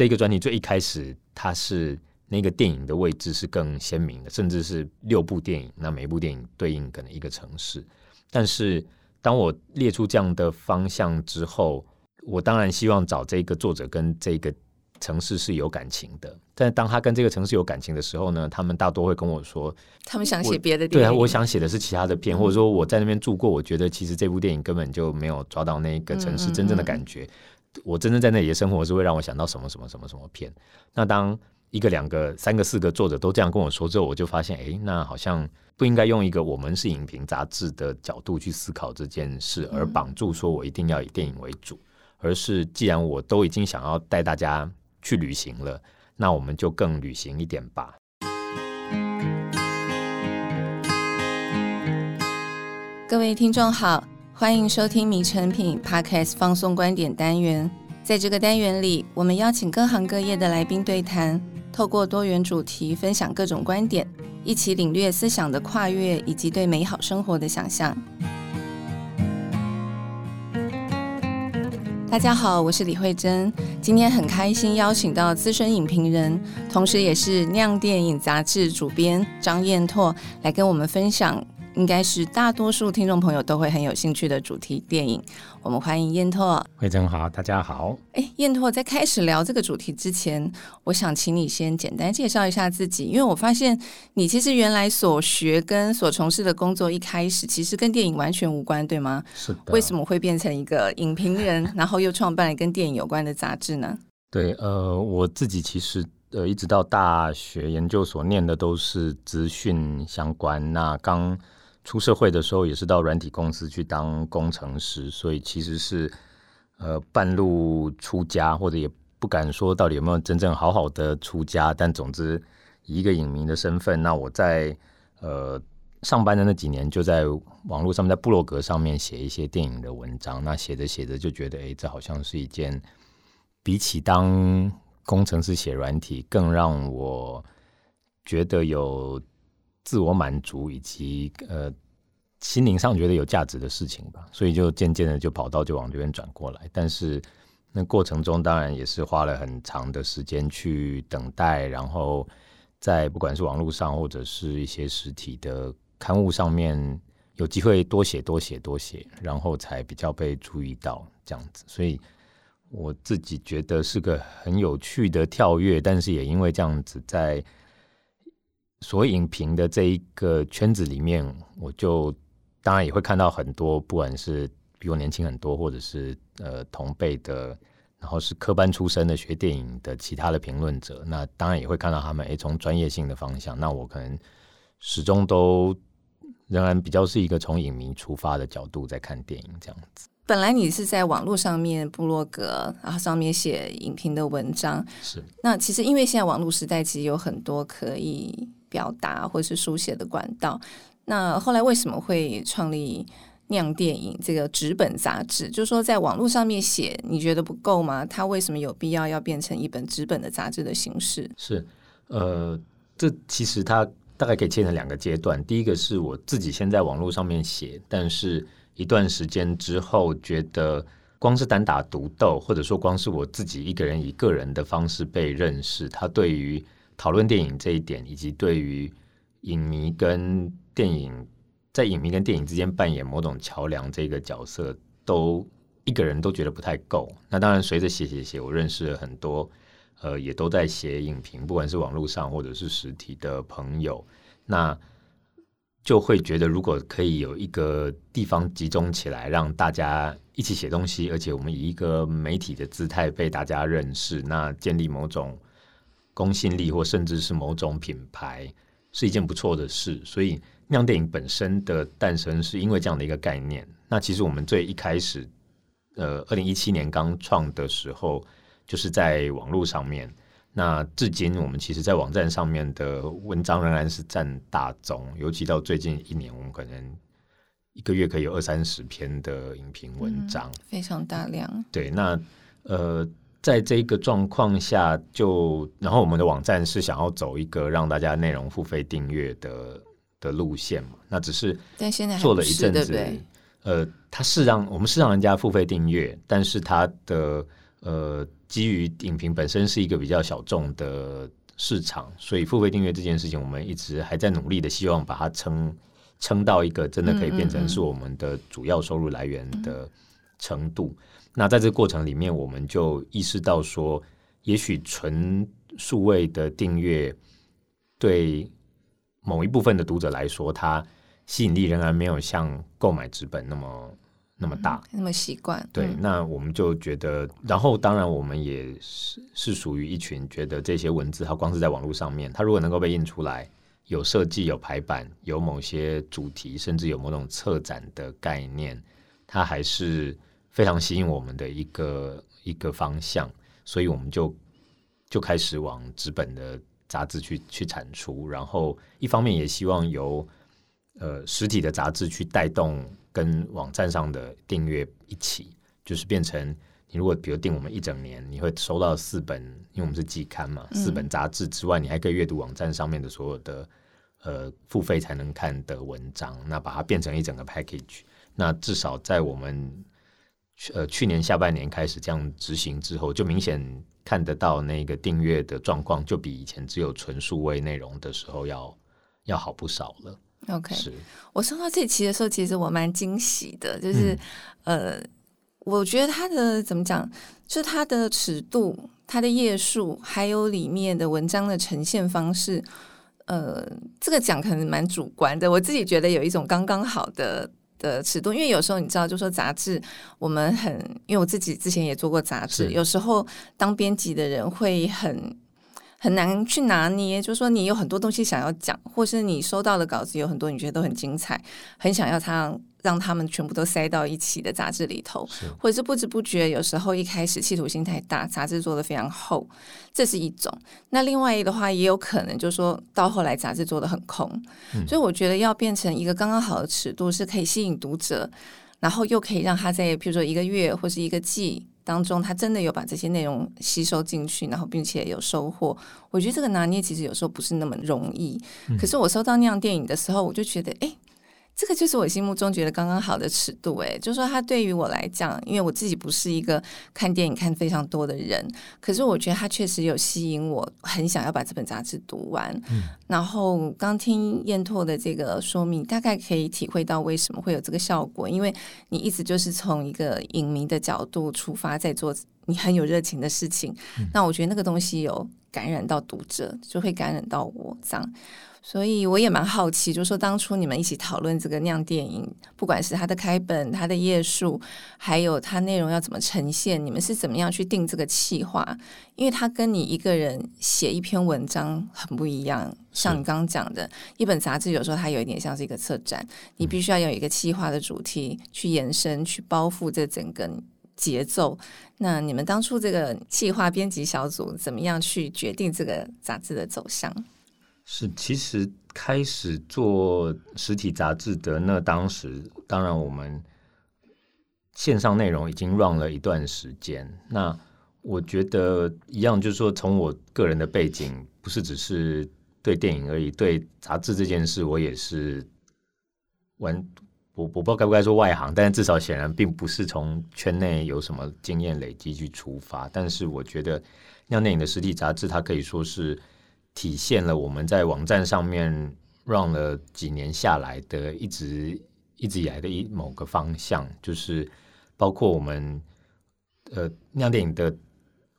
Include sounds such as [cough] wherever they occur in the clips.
这个专题最一开始，它是那个电影的位置是更鲜明的，甚至是六部电影，那每一部电影对应可能一个城市。但是当我列出这样的方向之后，我当然希望找这个作者跟这个城市是有感情的。但当他跟这个城市有感情的时候呢，他们大多会跟我说，他们想写别的电影。对啊，我想写的是其他的片，或者说我在那边住过，我觉得其实这部电影根本就没有抓到那个城市真正的感觉。嗯嗯嗯，我真正在那里的生活是会让我想到什么什么什么什么片。那当一个、两个、三个、四个作者都这样跟我说之后，我就发现，哎，那好像不应该用一个我们是影评杂志的角度去思考这件事，而绑住说我一定要以电影为主。而是，既然我都已经想要带大家去旅行了，那我们就更旅行一点吧。各位听众好，欢迎收听《迷诚品》Podcast 放送观点单元。在这个单元里，我们邀请各行各业的来宾对谈，透过多元主题分享各种观点，一起领略思想的跨越以及对美好生活的想象。大家好，我是李惠珍。今天很开心邀请到资深影评人，同时也是《酿电影》杂志主编张燕拓来跟我们分享。应该是大多数听众朋友都会很有兴趣的主题电影。我们欢迎燕拓。惠贞好，大家好。哎，燕拓，在开始聊这个主题之前，我想请你先简单介绍一下自己，因为我发现你其实原来所学跟所从事的工作一开始其实跟电影完全无关，对吗？是的。为什么会变成一个影评人，然后又创办了跟电影有关的杂志呢？[laughs] 对，呃，我自己其实呃一直到大学研究所念的都是资讯相关，那刚。出社会的时候也是到软体公司去当工程师，所以其实是呃半路出家，或者也不敢说到底有没有真正好好的出家。但总之以一个影迷的身份，那我在呃上班的那几年就在网络上面，在部落格上面写一些电影的文章。那写着写着就觉得，哎，这好像是一件比起当工程师写软体更让我觉得有。自我满足以及呃心灵上觉得有价值的事情吧，所以就渐渐的就跑道就往这边转过来。但是那过程中当然也是花了很长的时间去等待，然后在不管是网络上或者是一些实体的刊物上面有机会多写多写多写，然后才比较被注意到这样子。所以我自己觉得是个很有趣的跳跃，但是也因为这样子在。所谓影评的这一个圈子里面，我就当然也会看到很多，不管是比我年轻很多，或者是呃同辈的，然后是科班出身的学电影的其他的评论者，那当然也会看到他们诶从专业性的方向，那我可能始终都仍然比较是一个从影迷出发的角度在看电影这样子。本来你是在网络上面部落格，然后上面写影评的文章，是那其实因为现在网络时代，其实有很多可以。表达或是书写的管道，那后来为什么会创立酿电影这个纸本杂志？就是说，在网络上面写，你觉得不够吗？它为什么有必要要变成一本纸本的杂志的形式？是，呃，这其实它大概可以切成两个阶段。第一个是我自己先在网络上面写，但是一段时间之后，觉得光是单打独斗，或者说光是我自己一个人以个人的方式被认识，它对于讨论电影这一点，以及对于影迷跟电影在影迷跟电影之间扮演某种桥梁这个角色，都一个人都觉得不太够。那当然，随着写写写，我认识了很多呃，也都在写影评，不管是网络上或者是实体的朋友，那就会觉得，如果可以有一个地方集中起来，让大家一起写东西，而且我们以一个媒体的姿态被大家认识，那建立某种。公信力或甚至是某种品牌是一件不错的事，所以酿电影本身的诞生是因为这样的一个概念。那其实我们最一开始，呃，二零一七年刚创的时候，就是在网络上面。那至今我们其实，在网站上面的文章仍然是占大宗，尤其到最近一年，我们可能一个月可以有二三十篇的影评文章，嗯，非常大量。对，那呃。在这个状况下就，就然后我们的网站是想要走一个让大家内容付费订阅的的路线嘛？那只是但现在做了一阵子，呃，它是让我们是让人家付费订阅，但是它的呃基于影评本身是一个比较小众的市场，所以付费订阅这件事情，我们一直还在努力的，希望把它撑撑到一个真的可以变成是我们的主要收入来源的程度。那在这个过程里面，我们就意识到说，也许纯数位的订阅对某一部分的读者来说，它吸引力仍然没有像购买纸本那么那么大，那么习惯。对，那我们就觉得，然后当然我们也是是属于一群觉得这些文字，它光是在网络上面，它如果能够被印出来，有设计、有排版、有某些主题，甚至有某种策展的概念，它还是。非常吸引我们的一个一个方向，所以我们就就开始往纸本的杂志去去产出，然后一方面也希望由呃实体的杂志去带动跟网站上的订阅一起，就是变成你如果比如订我们一整年，你会收到四本，因为我们是季刊嘛，四本杂志之外，你还可以阅读网站上面的所有的呃付费才能看的文章，那把它变成一整个 package，那至少在我们。呃，去年下半年开始这样执行之后，就明显看得到那个订阅的状况，就比以前只有纯数位内容的时候要要好不少了。OK，是我收到这期的时候，其实我蛮惊喜的，就是、嗯、呃，我觉得它的怎么讲，就是它的尺度、它的页数，还有里面的文章的呈现方式，呃，这个讲可能蛮主观的，我自己觉得有一种刚刚好的。的尺度，因为有时候你知道，就说杂志，我们很，因为我自己之前也做过杂志，有时候当编辑的人会很很难去拿捏，就是说你有很多东西想要讲，或是你收到的稿子有很多，你觉得都很精彩，很想要它。让他们全部都塞到一起的杂志里头，或者是不知不觉，有时候一开始企图心太大，杂志做的非常厚，这是一种。那另外的话，也有可能就是说到后来杂志做的很空，嗯，所以我觉得要变成一个刚刚好的尺度，是可以吸引读者，然后又可以让他在譬如说一个月或是一个季当中，他真的有把这些内容吸收进去，然后并且有收获。我觉得这个拿捏其实有时候不是那么容易。嗯，可是我收到那样电影的时候，我就觉得，哎。这个就是我心目中觉得刚刚好的尺度，哎，就是说它对于我来讲，因为我自己不是一个看电影看非常多的人，可是我觉得它确实有吸引我，很想要把这本杂志读完。嗯，然后刚听燕拓的这个说明，大概可以体会到为什么会有这个效果，因为你一直就是从一个影迷的角度出发，在做你很有热情的事情。嗯，那我觉得那个东西有感染到读者，就会感染到我这样。所以我也蛮好奇，就是说当初你们一起讨论这个酿电影，不管是它的开本、它的页数，还有它内容要怎么呈现，你们是怎么样去定这个企划？因为它跟你一个人写一篇文章很不一样。像你刚刚讲的，一本杂志有时候它有一点像是一个策展，你必须要有一个企划的主题去延伸、去包覆这整个节奏。那你们当初这个企划编辑小组怎么样去决定这个杂志的走向？是，其实开始做实体杂志的那当时，当然我们线上内容已经 run 了一段时间。那我觉得一样，就是说，从我个人的背景，不是只是对电影而已，对杂志这件事，我也是完，我我不知道该不该说外行，但是至少显然并不是从圈内有什么经验累积去出发。但是我觉得，酿电影的实体杂志，它可以说是。体现了我们在网站上面 run 了几年下来的一直一直以来的一某个方向，就是包括我们呃酿电影的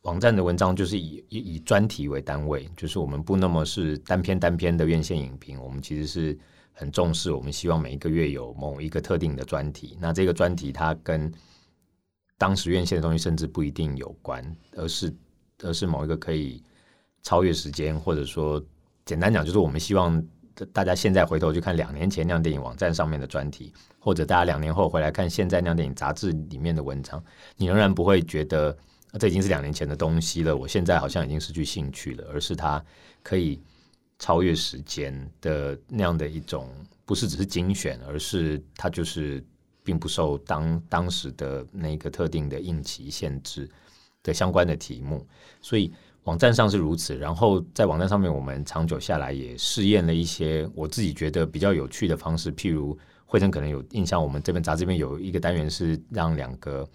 网站的文章，就是以以以专题为单位，就是我们不那么是单篇单篇的院线影评，我们其实是很重视，我们希望每一个月有某一个特定的专题，那这个专题它跟当时院线的东西甚至不一定有关，而是而是某一个可以。超越时间，或者说简单讲，就是我们希望大家现在回头去看两年前那样电影网站上面的专题，或者大家两年后回来看现在那样电影杂志里面的文章，你仍然不会觉得这已经是两年前的东西了。我现在好像已经失去兴趣了，而是它可以超越时间的那样的一种，不是只是精选，而是它就是并不受当当时的那个特定的应期限制的相关的题目，所以。网站上是如此，然后在网站上面，我们长久下来也试验了一些我自己觉得比较有趣的方式，譬如慧珍可能有印象，我们这本杂志这边有一个单元是让两个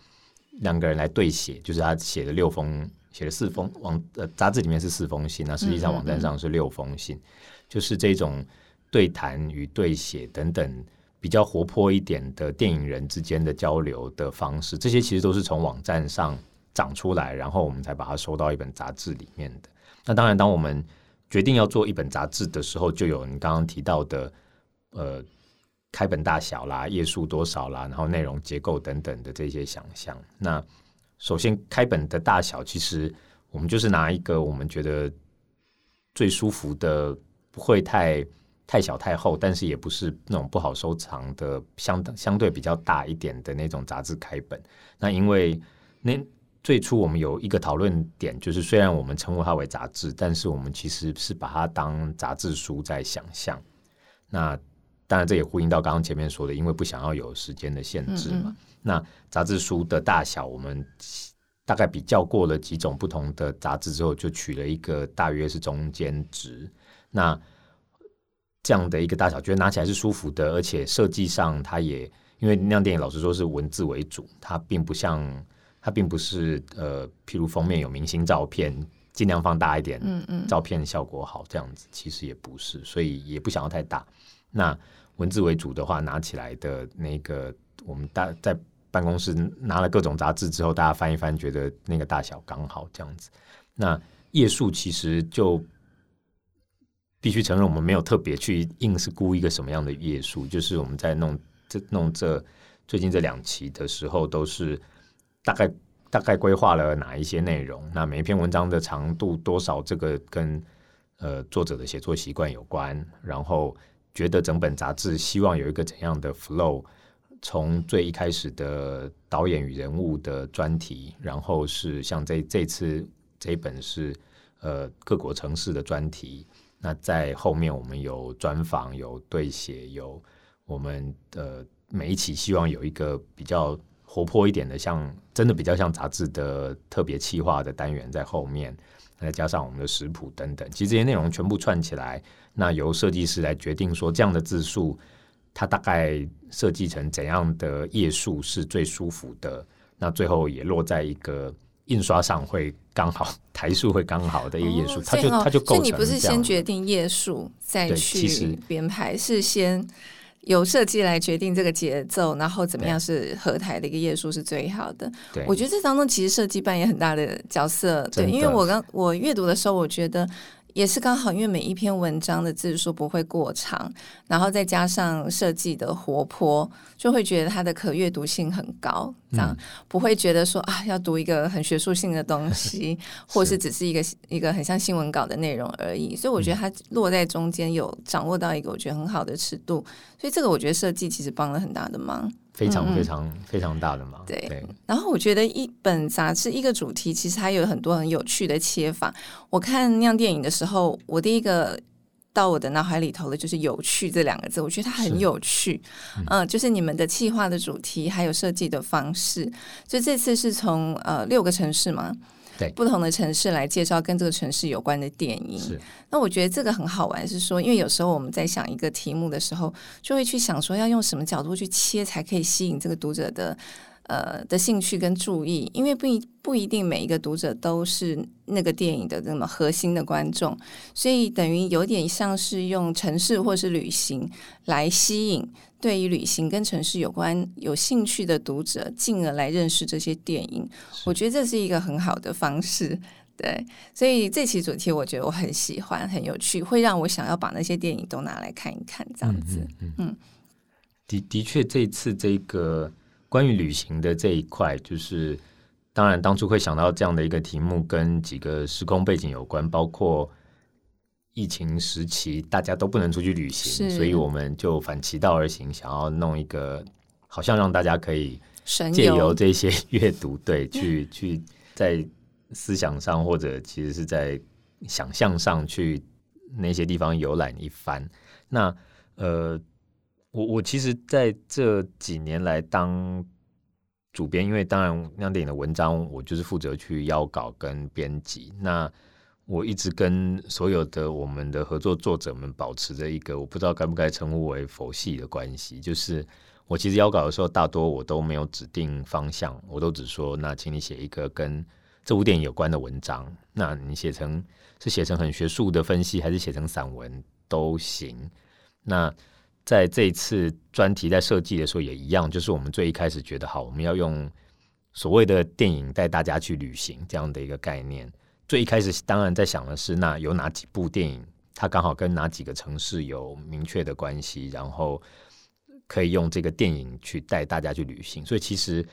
两个人来对写，就是他写了六封写了四封网呃杂志里面是四封信，那实际上网站上是六封信，就是这种对谈与对写等等比较活泼一点的电影人之间的交流的方式，这些其实都是从网站上长出来，然后我们才把它收到一本杂志里面的。那当然，当我们决定要做一本杂志的时候，就有你刚刚提到的呃开本大小啦、页数多少啦，然后内容结构等等的这些想象。那首先，开本的大小，其实我们就是拿一个我们觉得最舒服的，不会太太小太厚，但是也不是那种不好收藏的，相相对比较大一点的那种杂志开本。那因为那最初我们有一个讨论点，就是虽然我们称呼它为杂志，但是我们其实是把它当杂志书在想象。那当然，这也呼应到刚刚前面说的，因为不想要有时间的限制嘛。嗯嗯那杂志书的大小，我们大概比较过了几种不同的杂志之后，就取了一个大约是中间值。那这样的一个大小，觉得拿起来是舒服的，而且设计上它也因为酿电影，老实说是文字为主，它并不像它并不是呃，譬如封面有明星照片，尽量放大一点，嗯嗯，照片效果好这样子，其实也不是，所以也不想要太大。那文字为主的话，拿起来的那个我们大在。办公室拿了各种杂志之后，大家翻一翻，觉得那个大小刚好这样子。那页数其实就必须承认，我们没有特别去硬是估一个什么样的页数。就是我们在弄这弄这最近这两期的时候，都是大概大概规划了哪一些内容。那每一篇文章的长度多少，这个跟呃作者的写作习惯有关。然后觉得整本杂志希望有一个怎样的 flow。从最一开始的导演与人物的专题，然后是像这这次这一本是呃各国城市的专题，那在后面我们有专访、有对写、有我们的每一期希望有一个比较活泼一点的，像真的比较像杂志的特别企划的单元在后面，再加上我们的食谱等等，其实这些内容全部串起来，那由设计师来决定说这样的字数。它大概设计成怎样的页数是最舒服的？那最后也落在一个印刷上会刚好台数会刚好的一个页数，它就它就构成。所以你不是先决定页数再去编排，是先由设计来决定这个节奏，然后怎么样是合台的一个页数是最好的。对，我觉得这当中其实设计扮演很大的角色。对，因为我刚我阅读的时候，我觉得。也是刚好，因为每一篇文章的字数不会过长，然后再加上设计的活泼，就会觉得它的可阅读性很高。这样不会觉得说啊，要读一个很学术性的东西，[laughs] 或是只是一个一个很像新闻稿的内容而已。所以我觉得它落在中间，有掌握到一个我觉得很好的尺度。所以这个我觉得设计其实帮了很大的忙。非常非常非常大的嘛。对，对，然后我觉得一本杂志一个主题，其实还有很多很有趣的切法。我看那样电影的时候，我第一个到我的脑海里头的就是“有趣”这两个字。我觉得它很有趣，嗯，呃，就是你们的企划的主题还有设计的方式。就这次是从呃六个城市嘛。对不同的城市来介绍跟这个城市有关的电影，是。那我觉得这个很好玩，是说，因为有时候我们在想一个题目的时候，就会去想说要用什么角度去切，才可以吸引这个读者的。呃的兴趣跟注意，因为不一不一定每一个读者都是那个电影的那么核心的观众，所以等于有点像是用城市或是旅行来吸引对于旅行跟城市有关有兴趣的读者，进而来认识这些电影。我觉得这是一个很好的方式，对。所以这期主题我觉得我很喜欢，很有趣，会让我想要把那些电影都拿来看一看，这样子。嗯，嗯，嗯，的的确，这次这个。关于旅行的这一块，就是当然当初会想到这样的一个题目，跟几个时空背景有关，包括疫情时期大家都不能出去旅行，所以我们就反其道而行，想要弄一个好像让大家可以借由这些阅读，对，去 [laughs] 去在思想上或者其实是在想象上去那些地方游览一番。那呃。我我其实在这几年来当主编，因为当然酿电影的文章我就是负责去邀稿跟编辑。那我一直跟所有的我们的合作作者们保持着一个我不知道该不该称呼为佛系的关系，就是我其实邀稿的时候，大多我都没有指定方向，我都只说那请你写一个跟这部电影有关的文章。那你写成是写成很学术的分析，还是写成散文都行。那在这一次专题在设计的时候也一样，就是我们最一开始觉得好，我们要用所谓的电影带大家去旅行这样的一个概念。最一开始当然在想的是，那有哪几部电影，它刚好跟哪几个城市有明确的关系，然后可以用这个电影去带大家去旅行。所以其实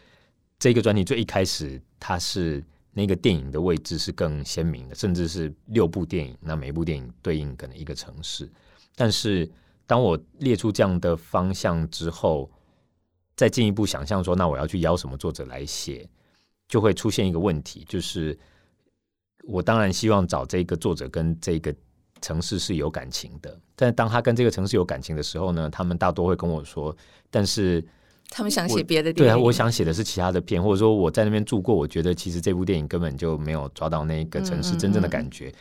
这个专题最一开始，它是那个电影的位置是更鲜明的，甚至是六部电影，那每一部电影对应可能一个城市。但是当我列出这样的方向之后，再进一步想象说，那我要去邀什么作者来写，就会出现一个问题，就是。我当然希望找这个作者跟这个城市是有感情的，但当他跟这个城市有感情的时候呢，他们大多会跟我说，但是他们想写别的电影，对啊，我想写的是其他的片，或者说我在那边住过，我觉得其实这部电影根本就没有抓到那个城市真正的感觉。嗯嗯，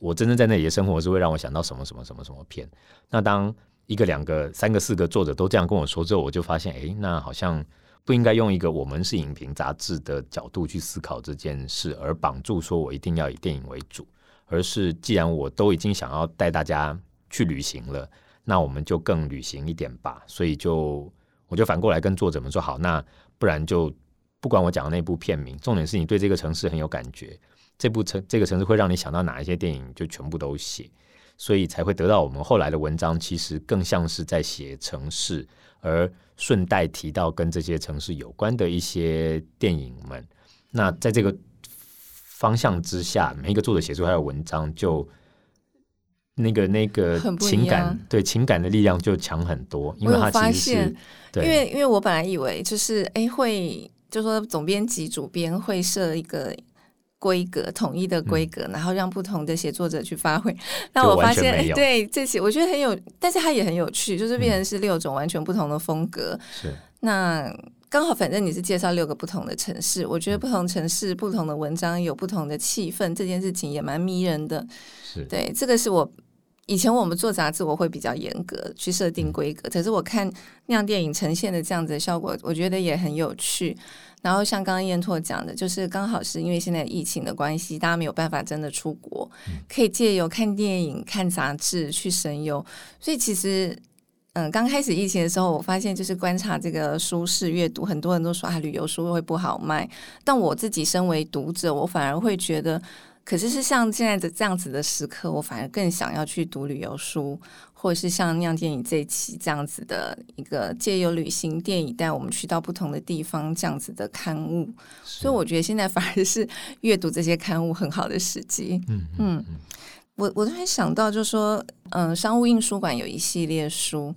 我真正在那里的生活是会让我想到什么什么什么什么片。那当一个、两个、三个、四个作者都这样跟我说之后，我就发现，哎，那好像。不应该用一个我们是影评杂志的角度去思考这件事，而绑住说我一定要以电影为主，而是既然我都已经想要带大家去旅行了，那我们就更旅行一点吧。所以就我就反过来跟作者们说，好，那不然就不管我讲的那部片名，重点是你对这个城市很有感觉，这部城这个城市会让你想到哪一些电影，就全部都写，所以才会得到我们后来的文章，其实更像是在写城市。而顺带提到跟这些城市有关的一些电影们，那在这个方向之下，每一个作者写出来的文章，就那个那个情感，对情感的力量就强很多。因为他其实是，对，因为因为我本来以为就是哎会，就说总编辑、主编会设一个。规格统一的规格，然后让不同的写作者去发挥。[laughs] 那我发现，对这些我觉得很有，但是它也很有趣，就是变成是六种完全不同的风格。是、嗯，那刚好，反正你是介绍六个不同的城市，我觉得不同城市、不同的文章有不同的气氛，这件事情也蛮迷人的。是，对，这个是我以前我们做杂志，我会比较严格去设定规格，可是我看那样电影呈现的这样子的效果，我觉得也很有趣。然后像刚刚燕拓讲的，就是刚好是因为现在疫情的关系，大家没有办法真的出国，可以借由看电影、看杂志去神游。所以其实，嗯，刚开始疫情的时候，我发现就是观察这个书市阅读，很多人都说啊，旅游书会不好卖。但我自己身为读者，我反而会觉得，可是是像现在的这样子的时刻，我反而更想要去读旅游书。或者是像酿电影这一期这样子的一个借由旅行电影带我们去到不同的地方这样子的刊物，所以我觉得现在反而是阅读这些刊物很好的时机。嗯嗯，我我突然想到，就是说，嗯，商务印书馆有一系列书，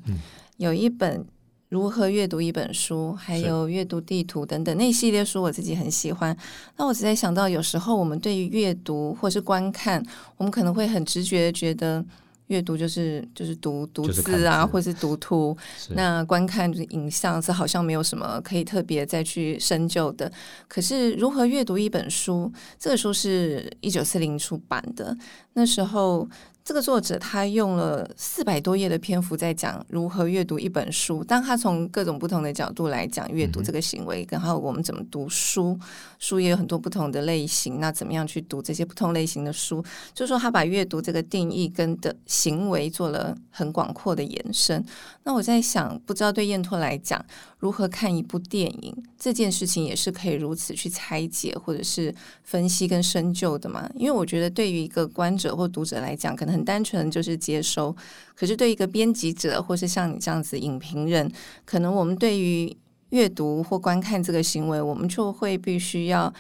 有一本如何阅读一本书，还有阅读地图等等那一系列书，我自己很喜欢。那我只在想到，有时候我们对于阅读或是观看，我们可能会很直觉觉得。阅读就是就是读读字啊，或是读图。那观看就是影像，是好像没有什么可以特别再去深究的。可是如何阅读一本书？这个书是一九四零出版的，那时候。这个作者他用了四百多页的篇幅在讲如何阅读一本书，当他从各种不同的角度来讲阅读这个行为，然后我们怎么读书，书也有很多不同的类型，那怎么样去读这些不同类型的书？就是说他把阅读这个定义跟的行为做了很广阔的延伸。那我在想，不知道对燕托来讲，如何看一部电影这件事情也是可以如此去拆解或者是分析跟深究的嘛？因为我觉得对于一个观者或读者来讲，可能。很单纯就是接收，可是对一个编辑者，或是像你这样子影评人，可能我们对于阅读或观看这个行为，我们就会必须要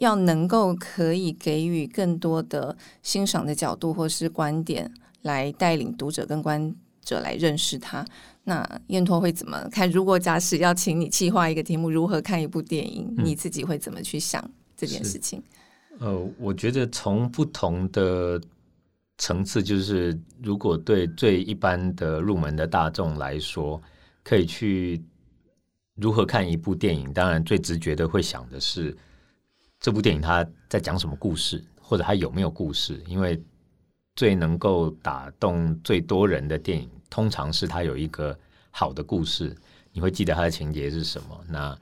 要能够可以给予更多的欣赏的角度或是观点，来带领读者跟观者来认识它。那燕托会怎么看？如果假使要请你计划一个题目，如何看一部电影，你自己会怎么去想这件事情？呃，我觉得从不同的。层次就是，如果对最一般的入门的大众来说，可以去如何看一部电影？当然，最直觉的会想的是这部电影它在讲什么故事，或者它有没有故事？因为最能够打动最多人的电影，通常是它有一个好的故事，你会记得它的情节是什么。那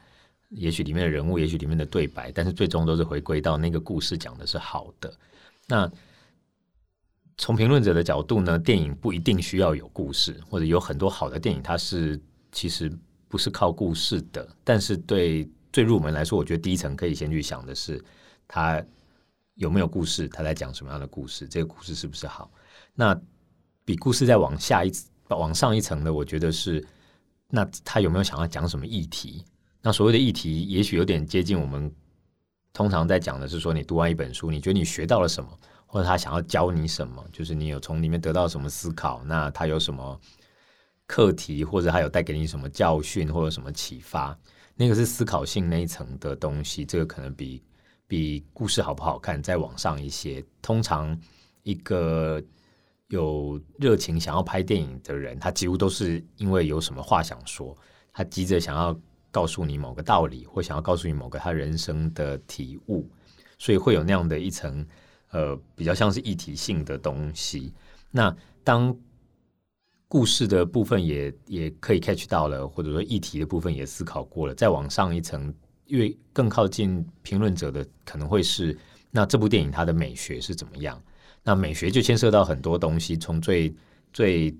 也许里面的人物，也许里面的对白，但是最终都是回归到那个故事讲的是好的。那从评论者的角度呢，电影不一定需要有故事，或者有很多好的电影，它是其实不是靠故事的。但是对最入门来说，我觉得第一层可以先去想的是，它有没有故事，它在讲什么样的故事，这个故事是不是好？那比故事再往下一往上一层的，我觉得是，那他有没有想要讲什么议题？那所谓的议题，也许有点接近我们通常在讲的是说，你读完一本书，你觉得你学到了什么？或者他想要教你什么，就是你有从里面得到什么思考，那他有什么课题，或者他有带给你什么教训，或者什么启发，那个是思考性那一层的东西。这个可能比比故事好不好看再往上一些。通常一个有热情想要拍电影的人，他几乎都是因为有什么话想说，他急着想要告诉你某个道理，或想要告诉你某个他人生的体悟，所以会有那样的一层。呃，比较像是议题性的东西。那当故事的部分也也可以 catch 到了，或者说议题的部分也思考过了，再往上一层，因为更靠近评论者的可能会是，那这部电影它的美学是怎么样？那美学就牵涉到很多东西，从最最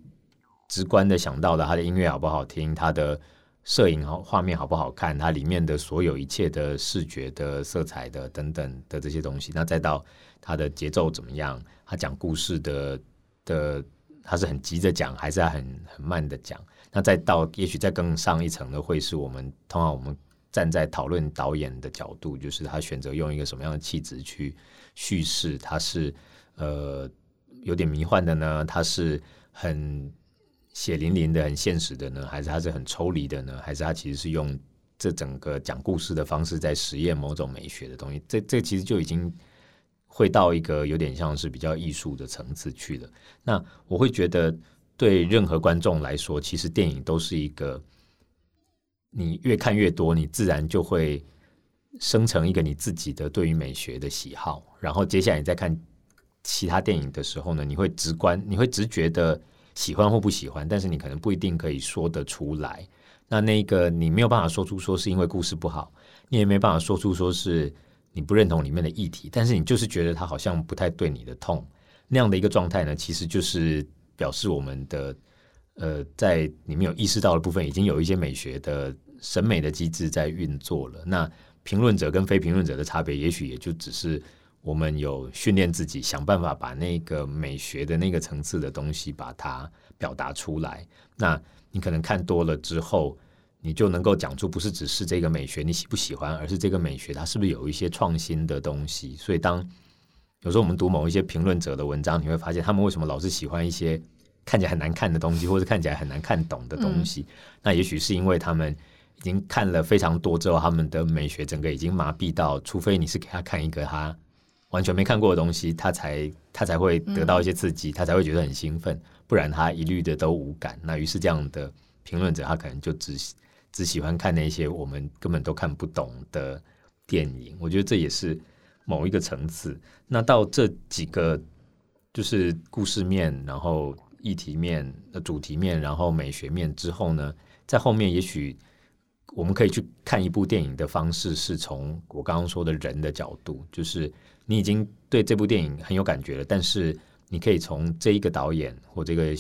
直观的想到的，它的音乐好不好听，它的。摄影好，画面好不好看？它里面的所有一切的视觉的色彩的等等的这些东西，那再到它的节奏怎么样？他讲故事的的，他是很急着讲，还是很很慢的讲？那再到也许再更上一层的，会是我们通常我们站在讨论导演的角度，就是他选择用一个什么样的气质去叙事？他是呃有点迷幻的呢？他是很。血淋淋的、很现实的呢，还是他是很抽离的呢？还是他其实是用这整个讲故事的方式在实验某种美学的东西？这这其实就已经会到一个有点像是比较艺术的层次去了。那我会觉得，对任何观众来说，其实电影都是一个你越看越多，你自然就会生成一个你自己的对于美学的喜好。然后接下来你再看其他电影的时候呢，你会直观，你会直觉的。喜欢或不喜欢，但是你可能不一定可以说得出来。那那个你没有办法说出说是因为故事不好，你也没办法说出说是你不认同里面的议题，但是你就是觉得它好像不太对你的痛那样的一个状态呢，其实就是表示我们的呃在你没有意识到的部分，已经有一些美学的审美的机制在运作了。那评论者跟非评论者的差别，也许也就只是。我们有训练自己，想办法把那个美学的那个层次的东西把它表达出来。那你可能看多了之后，你就能够讲出不是只是这个美学你喜不喜欢，而是这个美学它是不是有一些创新的东西。所以当有时候我们读某一些评论者的文章，你会发现他们为什么老是喜欢一些看起来很难看的东西，或者看起来很难看懂的东西。嗯。那也许是因为他们已经看了非常多之后，他们的美学整个已经麻痹到，除非你是给他看一个他。完全没看过的东西，他才他才会得到一些刺激，嗯，他才会觉得很兴奋，不然他一律的都无感。那于是这样的评论者，他可能就只只喜欢看那些我们根本都看不懂的电影。我觉得这也是某一个层次。那到这几个就是故事面，然后议题面、主题面，然后美学面之后呢，在后面也许。我们可以去看一部电影的方式，是从我刚刚说的人的角度，就是你已经对这部电影很有感觉了，但是你可以从这一个导演或这个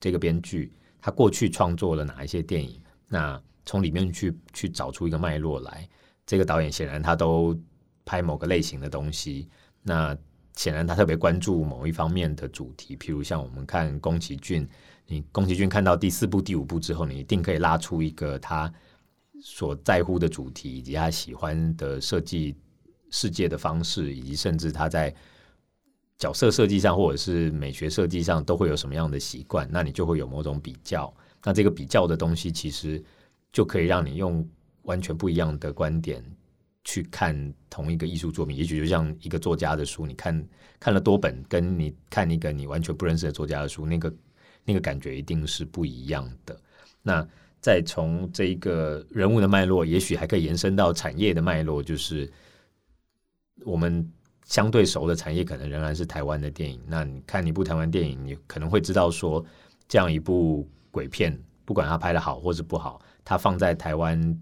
这个编剧，他过去创作了哪一些电影，那从里面去去找出一个脉络来。这个导演显然他都拍某个类型的东西，那显然他特别关注某一方面的主题，譬如像我们看宫崎骏，你宫崎骏看到第四部、第五部之后，你一定可以拉出一个他。所在乎的主题，以及他喜欢的设计世界的方式，以及甚至他在角色设计上或者是美学设计上都会有什么样的习惯，那你就会有某种比较。那这个比较的东西，其实就可以让你用完全不一样的观点去看同一个艺术作品。也许就像一个作家的书，你看看了多本，跟你看一个你完全不认识的作家的书，那个那个感觉一定是不一样的。那。再从这一个人物的脉络，也许还可以延伸到产业的脉络，就是我们相对熟的产业，可能仍然是台湾的电影。那你看一部台湾电影，你可能会知道说，这样一部鬼片，不管它拍得好或是不好，它放在台湾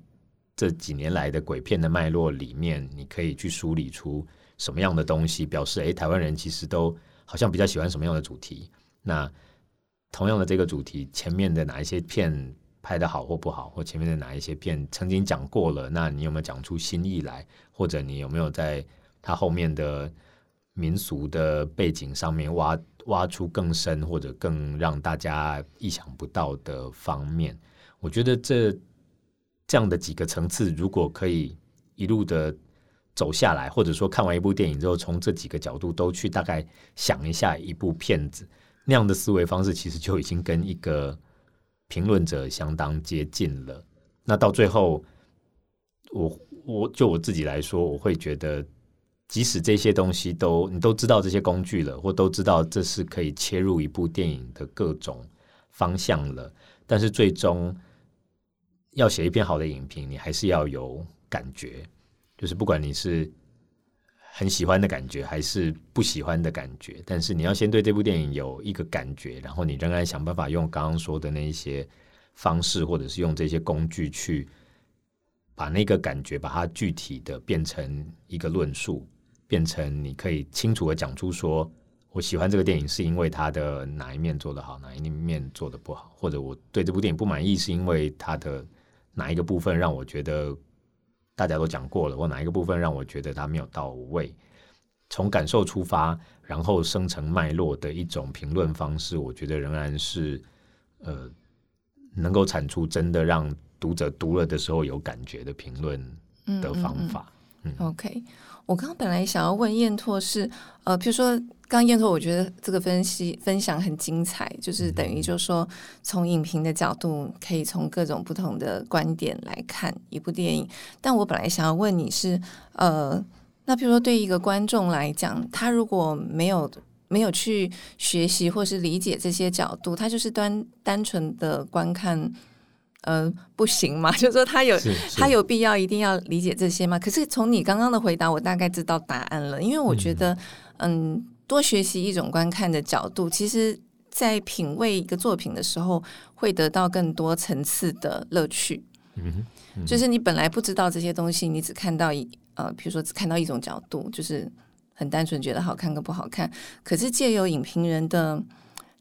这几年来的鬼片的脉络里面，你可以去梳理出什么样的东西，表示诶，台湾人其实都好像比较喜欢什么样的主题。那同样的这个主题，前面的哪一些片拍得好或不好，或前面的哪一些片曾经讲过了，那你有没有讲出新意来？或者你有没有在它后面的民俗的背景上面挖挖出更深或者更让大家意想不到的方面？我觉得这。这样的几个层次，如果可以一路的走下来，或者说看完一部电影之后，从这几个角度都去大概想一下一部片子，那样的思维方式，其实就已经跟一个评论者相当接近了。那到最后，我我就我自己来说，我会觉得，即使这些东西都你都知道这些工具了，或都知道这是可以切入一部电影的各种方向了，但是最终。要写一篇好的影评，你还是要有感觉，就是不管你是很喜欢的感觉，还是不喜欢的感觉，但是你要先对这部电影有一个感觉，然后你仍然想办法用刚刚说的那一些方式，或者是用这些工具去把那个感觉，把它具体的变成一个论述，变成你可以清楚的讲出说。我喜欢这个电影是因为它的哪一面做得好，哪一面做得不好，或者我对这部电影不满意是因为它的。哪一个部分让我觉得大家都讲过了？我哪一个部分让我觉得它没有到位？从感受出发，然后生成脉络的一种评论方式，我觉得仍然是呃能够产出真的让读者读了的时候有感觉的评论的方法。嗯，嗯，嗯，嗯，OK。我刚刚本来想要问燕拓是，呃，比如说刚刚燕拓，我觉得这个分析分享很精彩，就是等于就是说从影评的角度，可以从各种不同的观点来看一部电影。但我本来想要问你是，呃，那比如说对一个观众来讲，他如果没有没有去学习或是理解这些角度，他就是单单纯的观看。呃，不行嘛？[laughs] 就是说他有他有必要一定要理解这些吗？可是从你刚刚的回答，我大概知道答案了。因为我觉得，嗯，嗯，多学习一种观看的角度，其实在品味一个作品的时候，会得到更多层次的乐趣。嗯，嗯，就是你本来不知道这些东西，你只看到一呃，比如说只看到一种角度，就是很单纯觉得好看跟不好看。可是借由影评人的。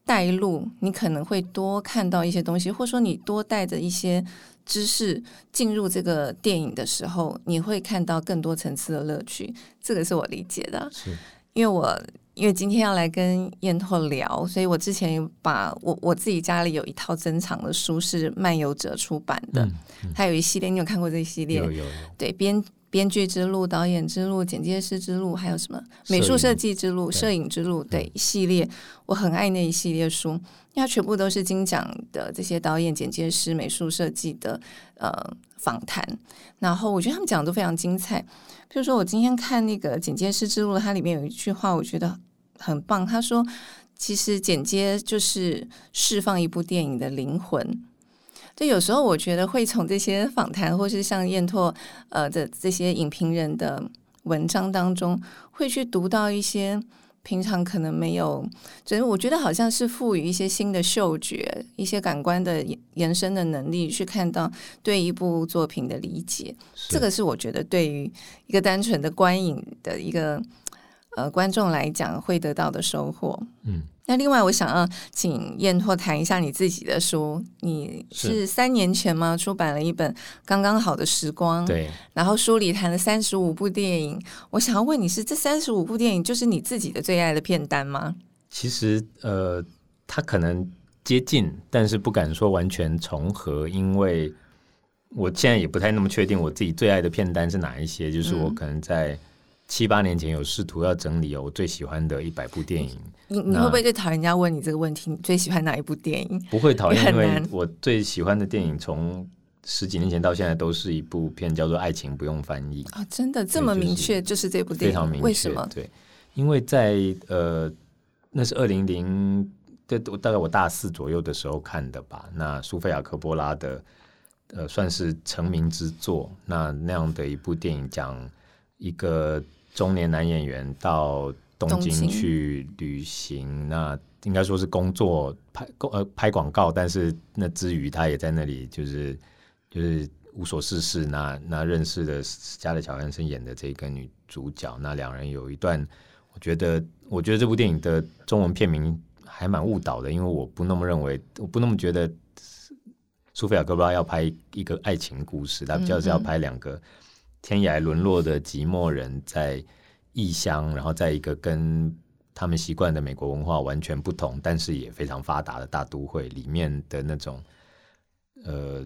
带路，你可能会多看到一些东西，或者说你多带着一些知识进入这个电影的时候，你会看到更多层次的乐趣。这个是我理解的，是因为我因为今天要来跟燕拓聊，所以我之前把我我自己家里有一套珍藏的书，是漫游者出版的，它、嗯嗯、有一系列，你有看过这一系列？有有有。对，编。编剧之路、导演之路、剪接师之路，还有什么美术设计之路、摄影，之路？对，对，一系列，我很爱那一系列书，因为它全部都是金奖的这些导演、剪接师、美术设计的呃访谈。然后我觉得他们讲的都非常精彩。比如说，我今天看那个剪接师之路，它里面有一句话，我觉得很棒。他说：“其实剪接就是释放一部电影的灵魂。”就有时候我觉得会从这些访谈，或是像燕拓呃的这些影评人的文章当中，会去读到一些平常可能没有，就是我觉得好像是赋予一些新的嗅觉、一些感官的延伸的能力，去看到对一部作品的理解。这个是我觉得对于一个单纯的观影的一个呃观众来讲会得到的收获。嗯。那另外，我想要请燕拓谈一下你自己的书。你是三年前吗？出版了一本《刚刚好的时光》。对。然后书里谈了三十五部电影。我想要问你是这三十五部电影就是你自己的最爱的片单吗？其实，呃，它可能接近，但是不敢说完全重合，因为我现在也不太那么确定我自己最爱的片单是哪一些。就是我可能在。嗯七八年前有试图要整理我最喜欢的一百部电影，你你会不会最讨厌人家问你这个问题？你最喜欢哪一部电影？不会讨厌，因为我最喜欢的电影从十几年前到现在都是一部片，叫做《爱情不用翻译》啊、哦！真的这么明确，就是这部电影，非常明确。为什么？对，因为在呃，那是二零零，对，大概我大四左右的时候看的吧。那苏菲亚科波拉的呃，算是成名之作。那那样的一部电影讲一个。中年男演员到东京去旅行，那应该说是工作拍呃拍广告，但是那之余他也在那里就是就是无所事事，那那认识的史嘉蕾·乔安森演的这个女主角，那两人有一段，我觉得，我觉得这部电影的中文片名还蛮误导的，因为我不那么认为，我不那么觉得，苏菲亚·科波拉要拍一个爱情故事，他比较是要拍两个天涯沦落的寂寞人在异乡，然后在一个跟他们习惯的美国文化完全不同，但是也非常发达的大都会里面的那种，呃。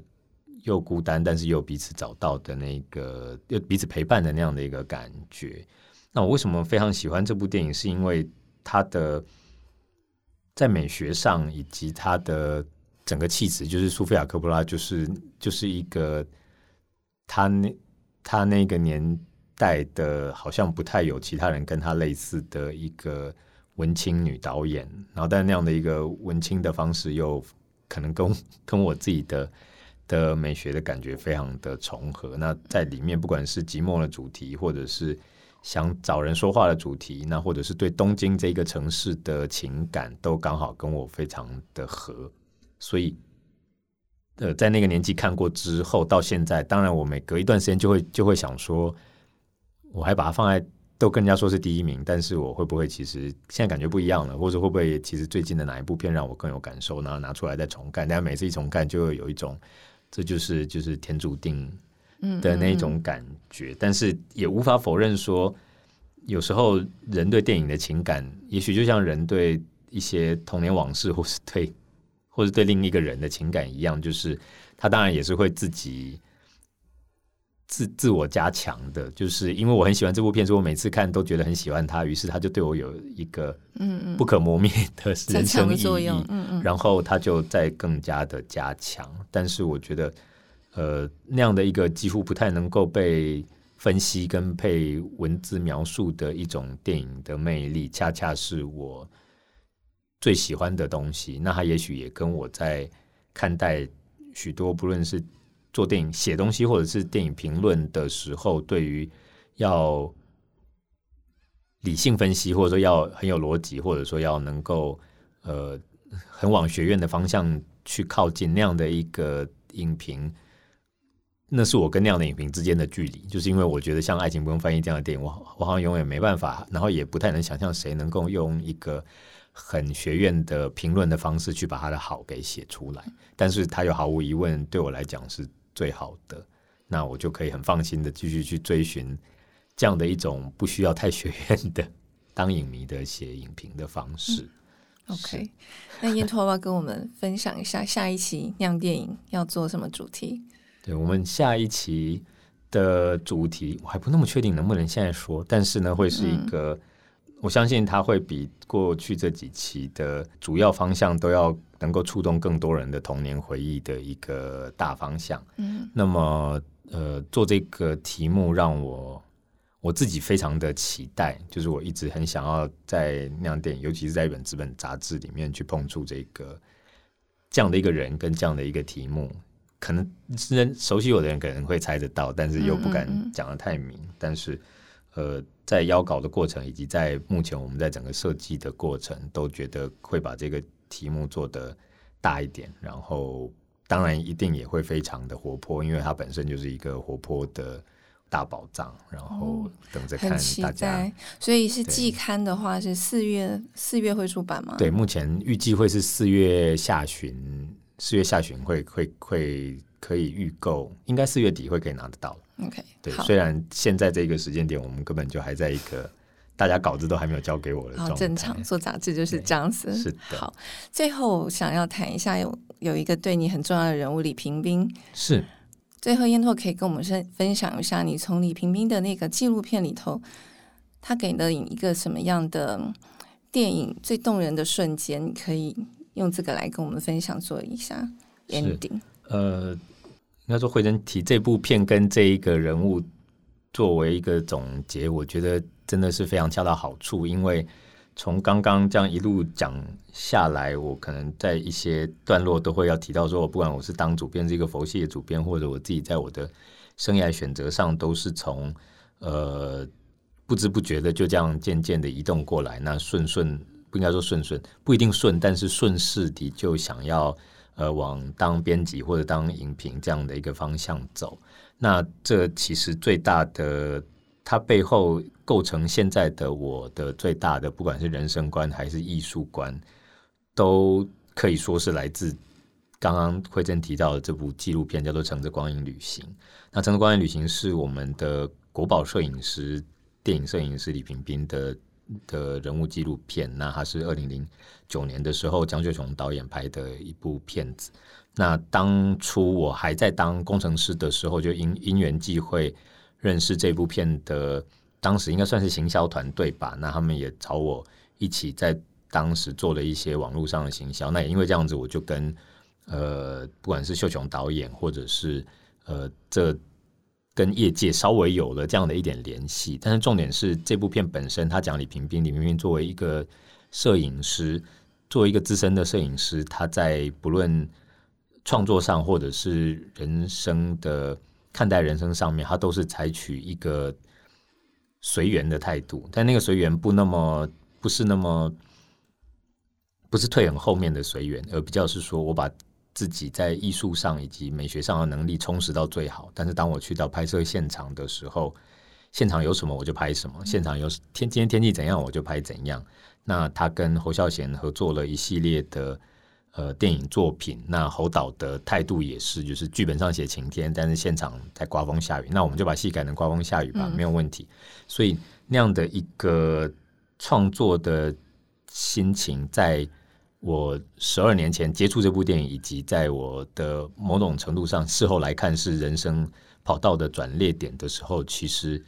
又孤单，但是又彼此找到的那个，又彼此陪伴的那样的一个感觉。那我为什么非常喜欢这部电影？是因为它的在美学上以及它的整个气质，就是苏菲亚·科波拉，就是就是一个他那他那个年代的，好像不太有其他人跟他类似的一个文青女导演。然后，但那样的一个文青的方式，又可能跟 [laughs] 跟我自己的。的美学的感觉非常的重合。那在里面，不管是寂寞的主题，或者是想找人说话的主题，那或者是对东京这个城市的情感，都刚好跟我非常的合。所以，呃，在那个年纪看过之后，到现在，当然我每隔一段时间就会就会想说，我还把它放在都跟人家说是第一名，但是我会不会其实现在感觉不一样了，或者会不会其实最近的哪一部片让我更有感受，然后拿出来再重看？但每次一重看，就会有一种。这就是就是天注定的那种感觉，嗯嗯，但是也无法否认说，有时候人对电影的情感，也许就像人对一些童年往事，或是对，或者对另一个人的情感一样，就是他当然也是会自己。自自我加强的，就是因为我很喜欢这部片，所以我每次看都觉得很喜欢他，于是他就对我有一个嗯嗯不可磨灭的人生意义，嗯嗯，然后他就在更加的加强。但是我觉得，呃，那样的一个几乎不太能够被分析跟被文字描述的一种电影的魅力，恰恰是我最喜欢的东西。那它也许也跟我在看待许多不论是。做电影、写东西，或者是电影评论的时候，对于要理性分析，或者说要很有逻辑，或者说要能够呃很往学院的方向去靠近那样的一个影评，那是我跟那样的影评之间的距离。就是因为我觉得像《爱情不用翻译》这样的电影，我我好像永远没办法，然后也不太能想象谁能够用一个很学院的评论的方式去把他的好给写出来。但是他又毫无疑问对我来讲是。最好的，那我就可以很放心的继续去追寻这样的一种不需要太学院的当影迷的写影评的方式。嗯、OK，那燕托要不要跟我们分享一下下一期酿电影要做什么主题？对，我们下一期的主题我还不那么确定能不能现在说，但是呢，会是一个、嗯、我相信它会比过去这几期的主要方向都要。能够触动更多人的童年回忆的一个大方向。嗯，那么呃，做这个题目让我我自己非常的期待，就是我一直很想要在那样电影，尤其是在一本资本杂志里面去碰触这个这样的一个人跟这样的一个题目。可能是熟悉我的人可能会猜得到，但是又不敢讲得太明。嗯嗯，但是呃，在邀稿的过程以及在目前我们在整个设计的过程，都觉得会把这个。题目做得大一点，然后当然一定也会非常的活泼，因为它本身就是一个活泼的大宝藏。然后等着看大家，哦、所以是季刊的话是四月四月会出版吗？对，目前预计会是四月下旬，四月下旬会会会可以预购，应该四月底会可以拿得到。OK，对，虽然现在这个时间点我们根本就还在一个。[laughs] 大家稿子都还没有交给我的，好正常。做杂志就是这样子。是的。好，最后想要谈一下有有一个对你很重要的人物李平冰。是。最后烟拓可以跟我们分分享一下，你从李平冰的那个纪录片里头，他给了你一个什么样的电影最动人的瞬间？你可以用这个来跟我们分享做一下 ending。呃，应该说惠珍提这部片跟这一个人物作为一个总结，我觉得。真的是非常恰到好处，因为从刚刚这样一路讲下来，我可能在一些段落都会要提到说，我不管我是当主编是一个佛系的主编，或者我自己在我的生涯选择上，都是从呃不知不觉的就这样渐渐的移动过来。那顺顺不应该说顺顺，不一定顺，但是顺势的就想要呃往当编辑或者当影评这样的一个方向走。那这其实最大的，它背后构成现在的我的最大的，不管是人生观还是艺术观，都可以说是来自刚刚惠珍提到的这部纪录片，叫做《乘着光影旅行》。那《乘着光影旅行》是我们的国宝摄影师、电影摄影师李屏宾的的人物纪录片。那它是二零零九年的时候江秀琼导演拍的一部片子。那当初我还在当工程师的时候，就因因缘际会认识这部片的，当时应该算是行销团队吧。那他们也找我一起在当时做了一些网络上的行销。那也因为这样子，我就跟呃，不管是秀琼导演，或者是呃，这跟业界稍微有了这样的一点联系。但是重点是这部片本身，他讲李平宾，李平宾作为一个摄影师，作为一个资深的摄影师，他在不论创作上，或者是人生的看待人生上面，他都是采取一个随缘的态度。但那个随缘不那么，不是那么，不是退很后面的随缘，而比较是说我把自己在艺术上以及美学上的能力充实到最好。但是当我去到拍摄现场的时候，现场有什么我就拍什么，现场有天今天天气怎样我就拍怎样。那他跟侯孝贤合作了一系列的。呃，电影作品，那侯导的态度也是，就是剧本上写晴天，但是现场在刮风下雨，那我们就把戏改成刮风下雨吧，嗯、没有问题。所以那样的一个创作的心情，在我十二年前接触这部电影，以及在我的某种程度上事后来看是人生跑道的转捩点的时候，其实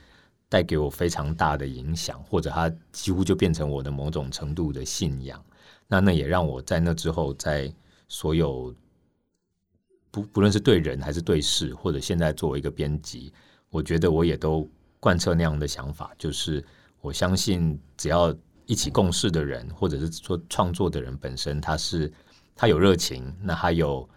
带给我非常大的影响，或者它几乎就变成我的某种程度的信仰。那那也让我在那之后，在所有不不论是对人还是对事，或者现在作为一个编辑，我觉得我也都贯彻那样的想法，就是我相信只要一起共事的人，或者是说创作的人本身，他是他有热情，那他有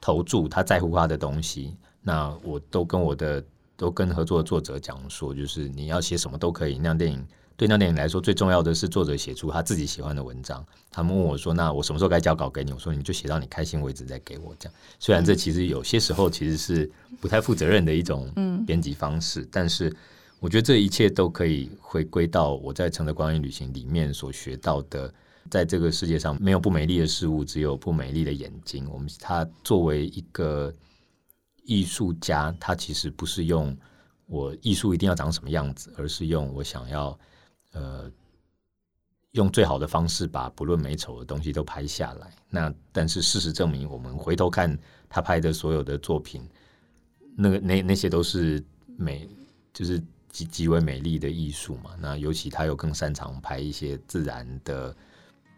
投注，他在乎他的东西，那我都跟我的都跟合作的作者讲说，就是你要写什么都可以，那电影。对那电影来说，最重要的是作者写出他自己喜欢的文章。他们问我说：“那我什么时候该交稿给你？”我说：“你就写到你开心为止再给我。”这样，虽然这其实有些时候其实是不太负责任的一种编辑方式，但是我觉得这一切都可以回归到我在《乘着光影旅行》里面所学到的，在这个世界上没有不美丽的事物，只有不美丽的眼睛。我们他作为一个艺术家，他其实不是用我艺术一定要长什么样子，而是用我想要。呃，用最好的方式把不论美丑的东西都拍下来。那但是事实证明，我们回头看他拍的所有的作品，那个那那些都是美，就是极极为美丽的艺术嘛。那尤其他又更擅长拍一些自然的，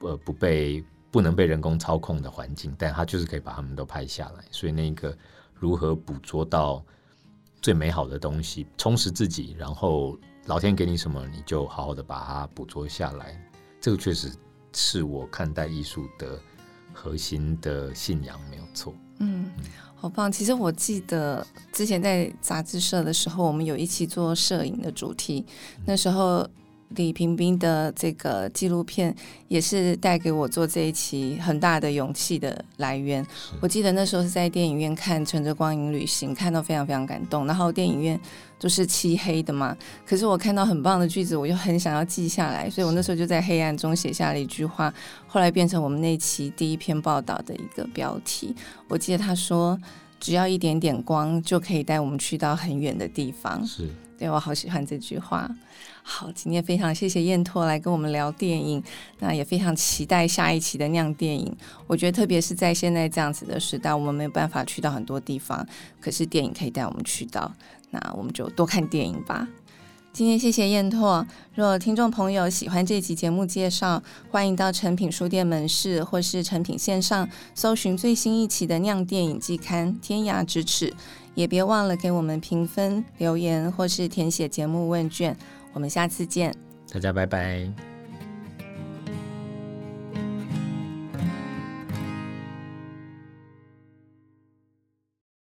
呃，不被不能被人工操控的环境，但他就是可以把他们都拍下来。所以那个如何捕捉到最美好的东西，充实自己，然后。老天给你什么，你就好好的把它捕捉下来。这个确实是我看待艺术的核心的信仰，没有错。嗯，好棒。其实我记得之前在杂志社的时候，我们有一期做摄影的主题，那时候。李屏宾的这个纪录片也是带给我做这一期很大的勇气的来源。我记得那时候是在电影院看《乘着光影旅行》，看到非常非常感动。然后电影院都是漆黑的嘛，可是我看到很棒的句子，我就很想要记下来，所以我那时候就在黑暗中写下了一句话，后来变成我们那期第一篇报道的一个标题。我记得他说：“只要一点点光，就可以带我们去到很远的地方。”是，对，我好喜欢这句话。好，今天非常谢谢燕拓来跟我们聊电影，那也非常期待下一期的酿电影。我觉得特别是在现在这样子的时代，我们没有办法去到很多地方，可是电影可以带我们去到，那我们就多看电影吧。今天谢谢燕拓。若听众朋友喜欢这期节目介绍，欢迎到诚品书店门市或是诚品线上搜寻最新一期的《酿电影季刊》《天涯咫尺》，也别忘了给我们评分、留言或是填写节目问卷。我们下次见，大家拜拜。